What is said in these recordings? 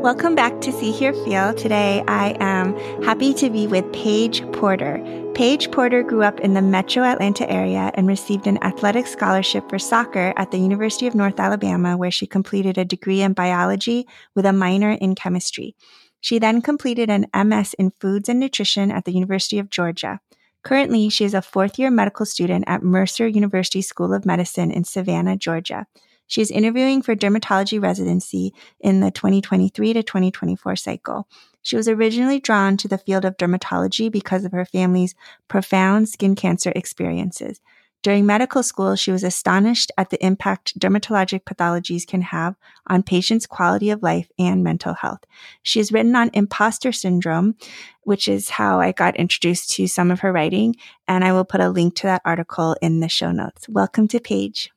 Welcome back to See Here Feel. Today I am happy to be with Paige Porter. Paige Porter grew up in the metro Atlanta area and received an athletic scholarship for soccer at the University of North Alabama, where she completed a degree in biology with a minor in chemistry. She then completed an MS in foods and nutrition at the University of Georgia. Currently, she is a fourth year medical student at Mercer University School of Medicine in Savannah, Georgia. She is interviewing for dermatology residency in the 2023 to 2024 cycle. She was originally drawn to the field of dermatology because of her family's profound skin cancer experiences. During medical school, she was astonished at the impact dermatologic pathologies can have on patients' quality of life and mental health. She has written on imposter syndrome, which is how I got introduced to some of her writing, and I will put a link to that article in the show notes. Welcome to Paige.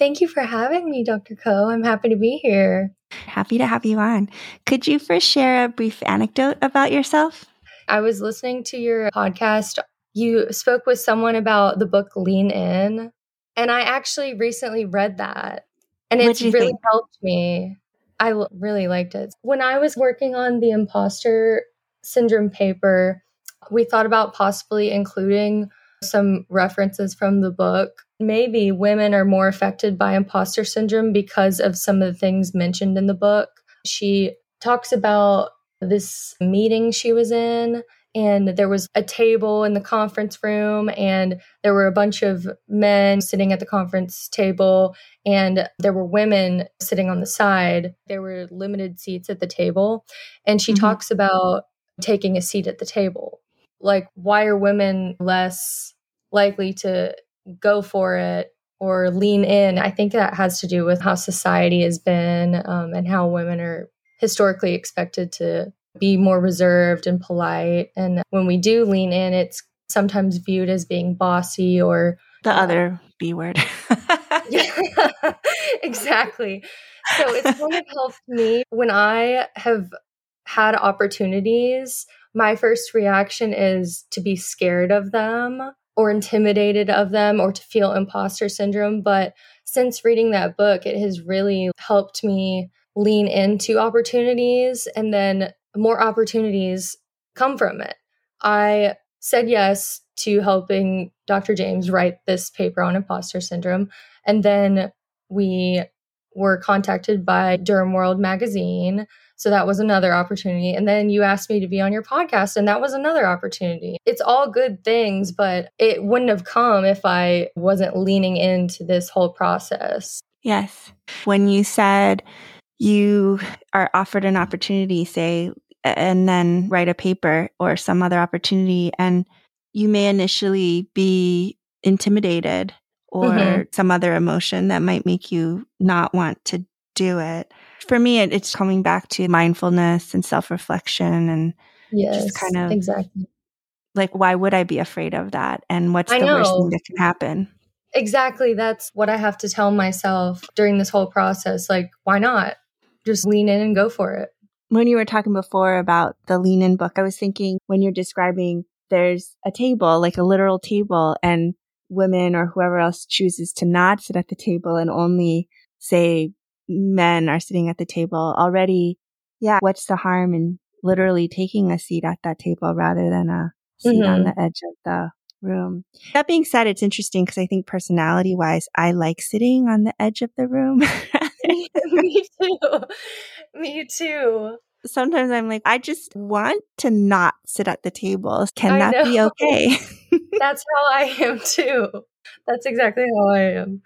Thank you for having me, Dr. Ko. I'm happy to be here. Happy to have you on. Could you first share a brief anecdote about yourself? I was listening to your podcast. You spoke with someone about the book Lean In, and I actually recently read that, and it's really think? helped me. I really liked it. When I was working on the imposter syndrome paper, we thought about possibly including some references from the book maybe women are more affected by imposter syndrome because of some of the things mentioned in the book. She talks about this meeting she was in and there was a table in the conference room and there were a bunch of men sitting at the conference table and there were women sitting on the side there were limited seats at the table and she mm-hmm. talks about taking a seat at the table like why are women less likely to go for it or lean in. I think that has to do with how society has been um, and how women are historically expected to be more reserved and polite. And when we do lean in, it's sometimes viewed as being bossy or the uh, other B word. yeah, exactly. So it's kind of helped me when I have had opportunities. My first reaction is to be scared of them or intimidated of them or to feel imposter syndrome. But since reading that book, it has really helped me lean into opportunities and then more opportunities come from it. I said yes to helping Dr. James write this paper on imposter syndrome. And then we were contacted by Derm World magazine so that was another opportunity. And then you asked me to be on your podcast, and that was another opportunity. It's all good things, but it wouldn't have come if I wasn't leaning into this whole process. Yes. When you said you are offered an opportunity, say, and then write a paper or some other opportunity, and you may initially be intimidated or mm-hmm. some other emotion that might make you not want to do it for me, it, it's coming back to mindfulness and self reflection and yes, just kind of exactly like, why would I be afraid of that? And what's I the know. worst thing that can happen? Exactly. That's what I have to tell myself during this whole process. Like, why not? Just lean in and go for it. When you were talking before about the lean in book, I was thinking when you're describing there's a table, like a literal table, and women or whoever else chooses to not sit at the table and only say men are sitting at the table already. Yeah. What's the harm in literally taking a seat at that table rather than a seat mm-hmm. on the edge of the room? That being said, it's interesting because I think personality wise, I like sitting on the edge of the room. Me too. Me too. Sometimes I'm like, I just want to not sit at the table. Can that be okay? That's how I am too. That's exactly how I am.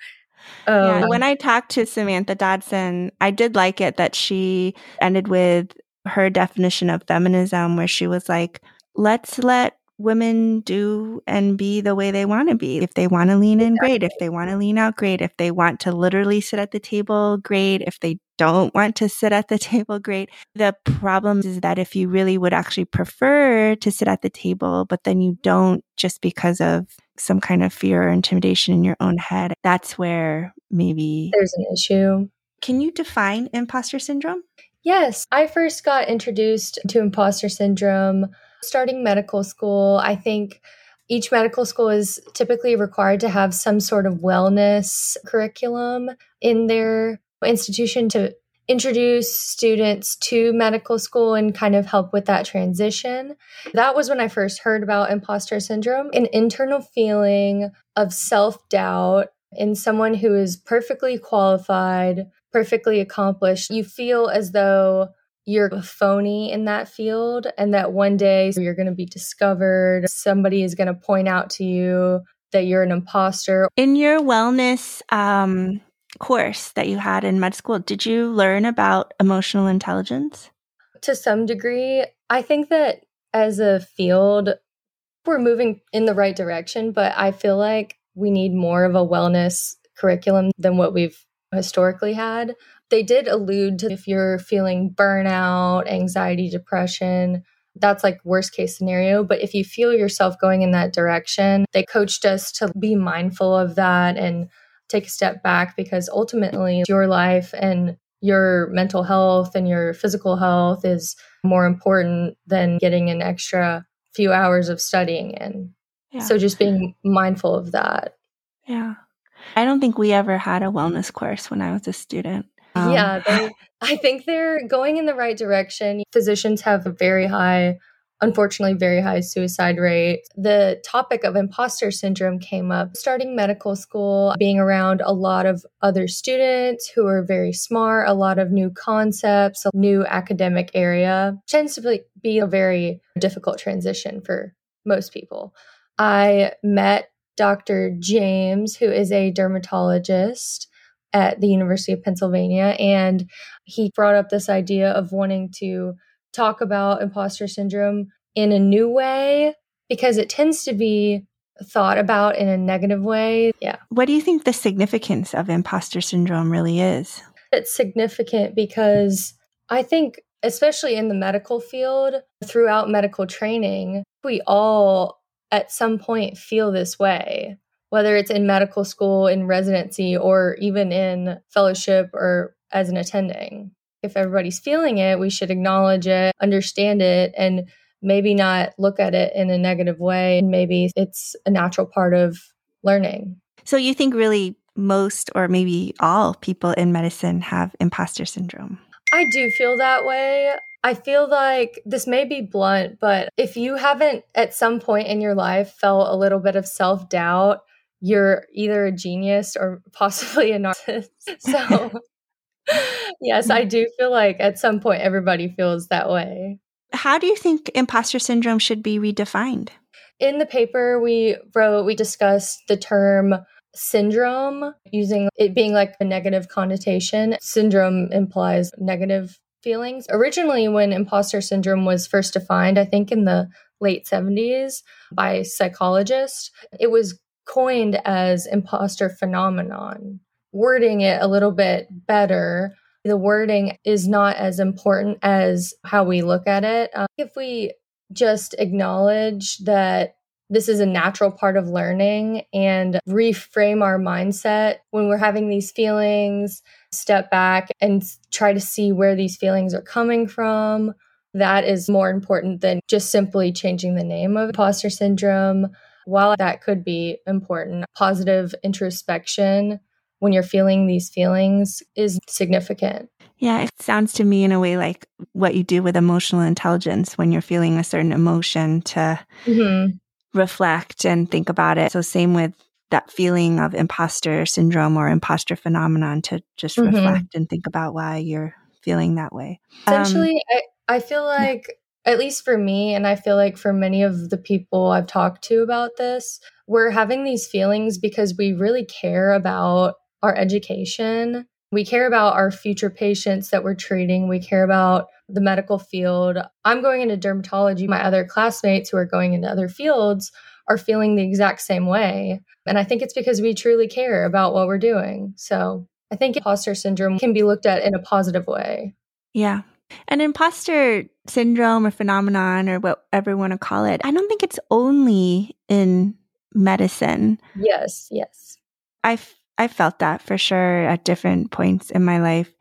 Um, yeah, when I talked to Samantha Dodson, I did like it that she ended with her definition of feminism, where she was like, let's let women do and be the way they want to be. If they want to lean in, great. If they want to lean out, great. If they want to literally sit at the table, great. If they don't want to sit at the table, great. The problem is that if you really would actually prefer to sit at the table, but then you mm-hmm. don't just because of some kind of fear or intimidation in your own head, that's where maybe there's an issue. Can you define imposter syndrome? Yes. I first got introduced to imposter syndrome starting medical school. I think each medical school is typically required to have some sort of wellness curriculum in their institution to introduce students to medical school and kind of help with that transition. That was when I first heard about imposter syndrome, an internal feeling of self doubt in someone who is perfectly qualified, perfectly accomplished. You feel as though you're a phony in that field and that one day you're going to be discovered. Somebody is going to point out to you that you're an imposter. In your wellness um, course that you had in med school, did you learn about emotional intelligence? To some degree. I think that as a field, we're moving in the right direction, but I feel like we need more of a wellness curriculum than what we've historically had. They did allude to if you're feeling burnout, anxiety, depression, that's like worst case scenario. But if you feel yourself going in that direction, they coached us to be mindful of that and take a step back because ultimately your life and your mental health and your physical health is more important than getting an extra few hours of studying in. Yeah. So just being mindful of that. Yeah. I don't think we ever had a wellness course when I was a student. Um, yeah, they, I think they're going in the right direction. Physicians have a very high, unfortunately, very high suicide rate. The topic of imposter syndrome came up starting medical school, being around a lot of other students who are very smart, a lot of new concepts, a new academic area tends to be a very difficult transition for most people. I met Dr. James, who is a dermatologist at the University of Pennsylvania. And he brought up this idea of wanting to talk about imposter syndrome in a new way because it tends to be thought about in a negative way. Yeah. What do you think the significance of imposter syndrome really is? It's significant because I think, especially in the medical field, throughout medical training, we all at some point feel this way whether it's in medical school, in residency, or even in fellowship or as an attending. If everybody's feeling it, we should acknowledge it, understand it, and maybe not look at it in a negative way. And maybe it's a natural part of learning. So, you think really most or maybe all people in medicine have imposter syndrome? I do feel that way. I feel like this may be blunt, but if you haven't at some point in your life felt a little bit of self doubt you're either a genius or possibly a narcissist. So, yes, I do feel like at some point everybody feels that way. How do you think imposter syndrome should be redefined? In the paper we wrote, we discussed the term syndrome using it being like a negative connotation. Syndrome implies negative feelings. Originally, when imposter syndrome was first defined, I think in the late 70s by psychologists, it was coined as imposter phenomenon. Wording it a little bit better, the wording is not as important as how we look at it. Um, if we just acknowledge that this is a natural part of learning and reframe our mindset when we're having these feelings, step back and try to see where these feelings are coming from. That is more important than just simply changing the name of imposter syndrome while that could be important, positive introspection when you're feeling these feelings is significant. Yeah, it sounds to me in a way like what you do with emotional intelligence when you're feeling a certain emotion to mm-hmm. reflect and think about it. So, same with that feeling of imposter syndrome or imposter phenomenon to just mm-hmm. reflect and think about why you're feeling that way. Essentially, um, I, I feel like at least for me, and I feel like for many of the people I've talked to about this, we're having these feelings because we really care about our education. We care about our future patients that we're treating. We care about the medical field. I'm going into dermatology. My other classmates who are going into other fields are feeling the exact same way. And I think it's because we truly care about what we're doing. So I think imposter syndrome can be looked at in a positive way. Yeah, an imposter syndrome or phenomenon or whatever you want to call it, I don't think it's only in medicine. Yes, yes. I've I felt that for sure at different points in my life.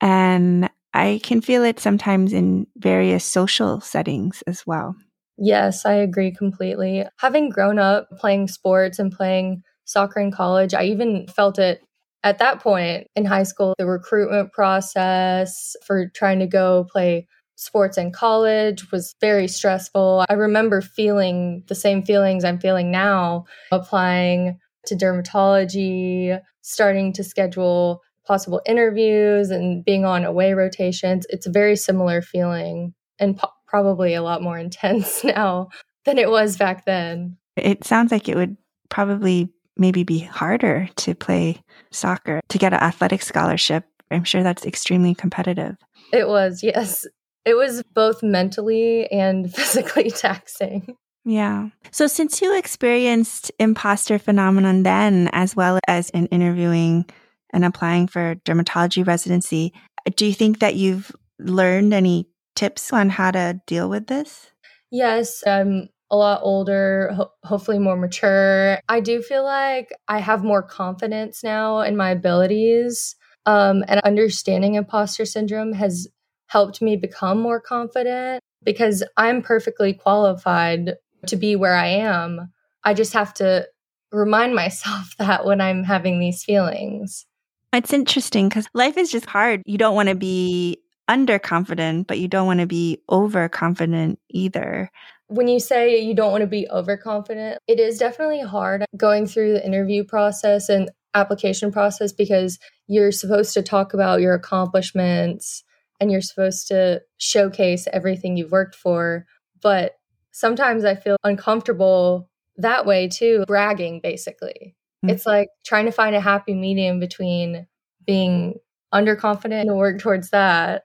And I can feel it sometimes in various social settings as well. Yes, I agree completely. Having grown up playing sports and playing soccer in college, I even felt it at that point in high school, the recruitment process for trying to go play sports in college was very stressful. I remember feeling the same feelings I'm feeling now applying to dermatology, starting to schedule possible interviews and being on away rotations. It's a very similar feeling and po- probably a lot more intense now than it was back then. It sounds like it would probably maybe be harder to play soccer to get an athletic scholarship. I'm sure that's extremely competitive. It was, yes. It was both mentally and physically taxing. Yeah. So since you experienced imposter phenomenon then as well as in interviewing and applying for dermatology residency, do you think that you've learned any tips on how to deal with this? Yes, I'm a lot older, ho- hopefully more mature. I do feel like I have more confidence now in my abilities. Um, and understanding imposter syndrome has helped me become more confident because I'm perfectly qualified to be where I am. I just have to remind myself that when I'm having these feelings. It's interesting because life is just hard. You don't want to be underconfident, but you don't want to be overconfident either. When you say you don't want to be overconfident, it is definitely hard going through the interview process and application process because you're supposed to talk about your accomplishments and you're supposed to showcase everything you've worked for. But sometimes I feel uncomfortable that way too, bragging basically. Mm-hmm. It's like trying to find a happy medium between being underconfident and work towards that.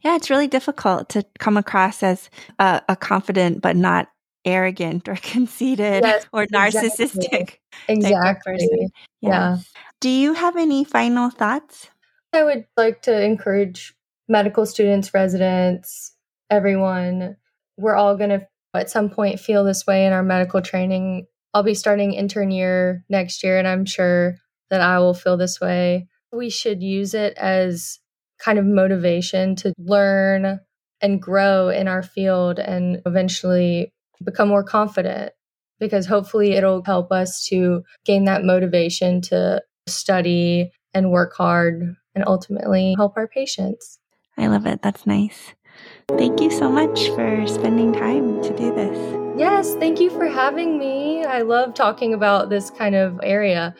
Yeah, it's really difficult to come across as a, a confident but not arrogant or conceited yes, or narcissistic. Exactly. exactly. Yeah. yeah. Do you have any final thoughts? I would like to encourage medical students, residents, everyone. We're all going to at some point feel this way in our medical training. I'll be starting intern year next year, and I'm sure that I will feel this way. We should use it as kind of motivation to learn and grow in our field and eventually become more confident because hopefully it'll help us to gain that motivation to study and work hard and ultimately help our patients. I love it. That's nice. Thank you so much for spending time to do this. Yes, thank you for having me. I love talking about this kind of area.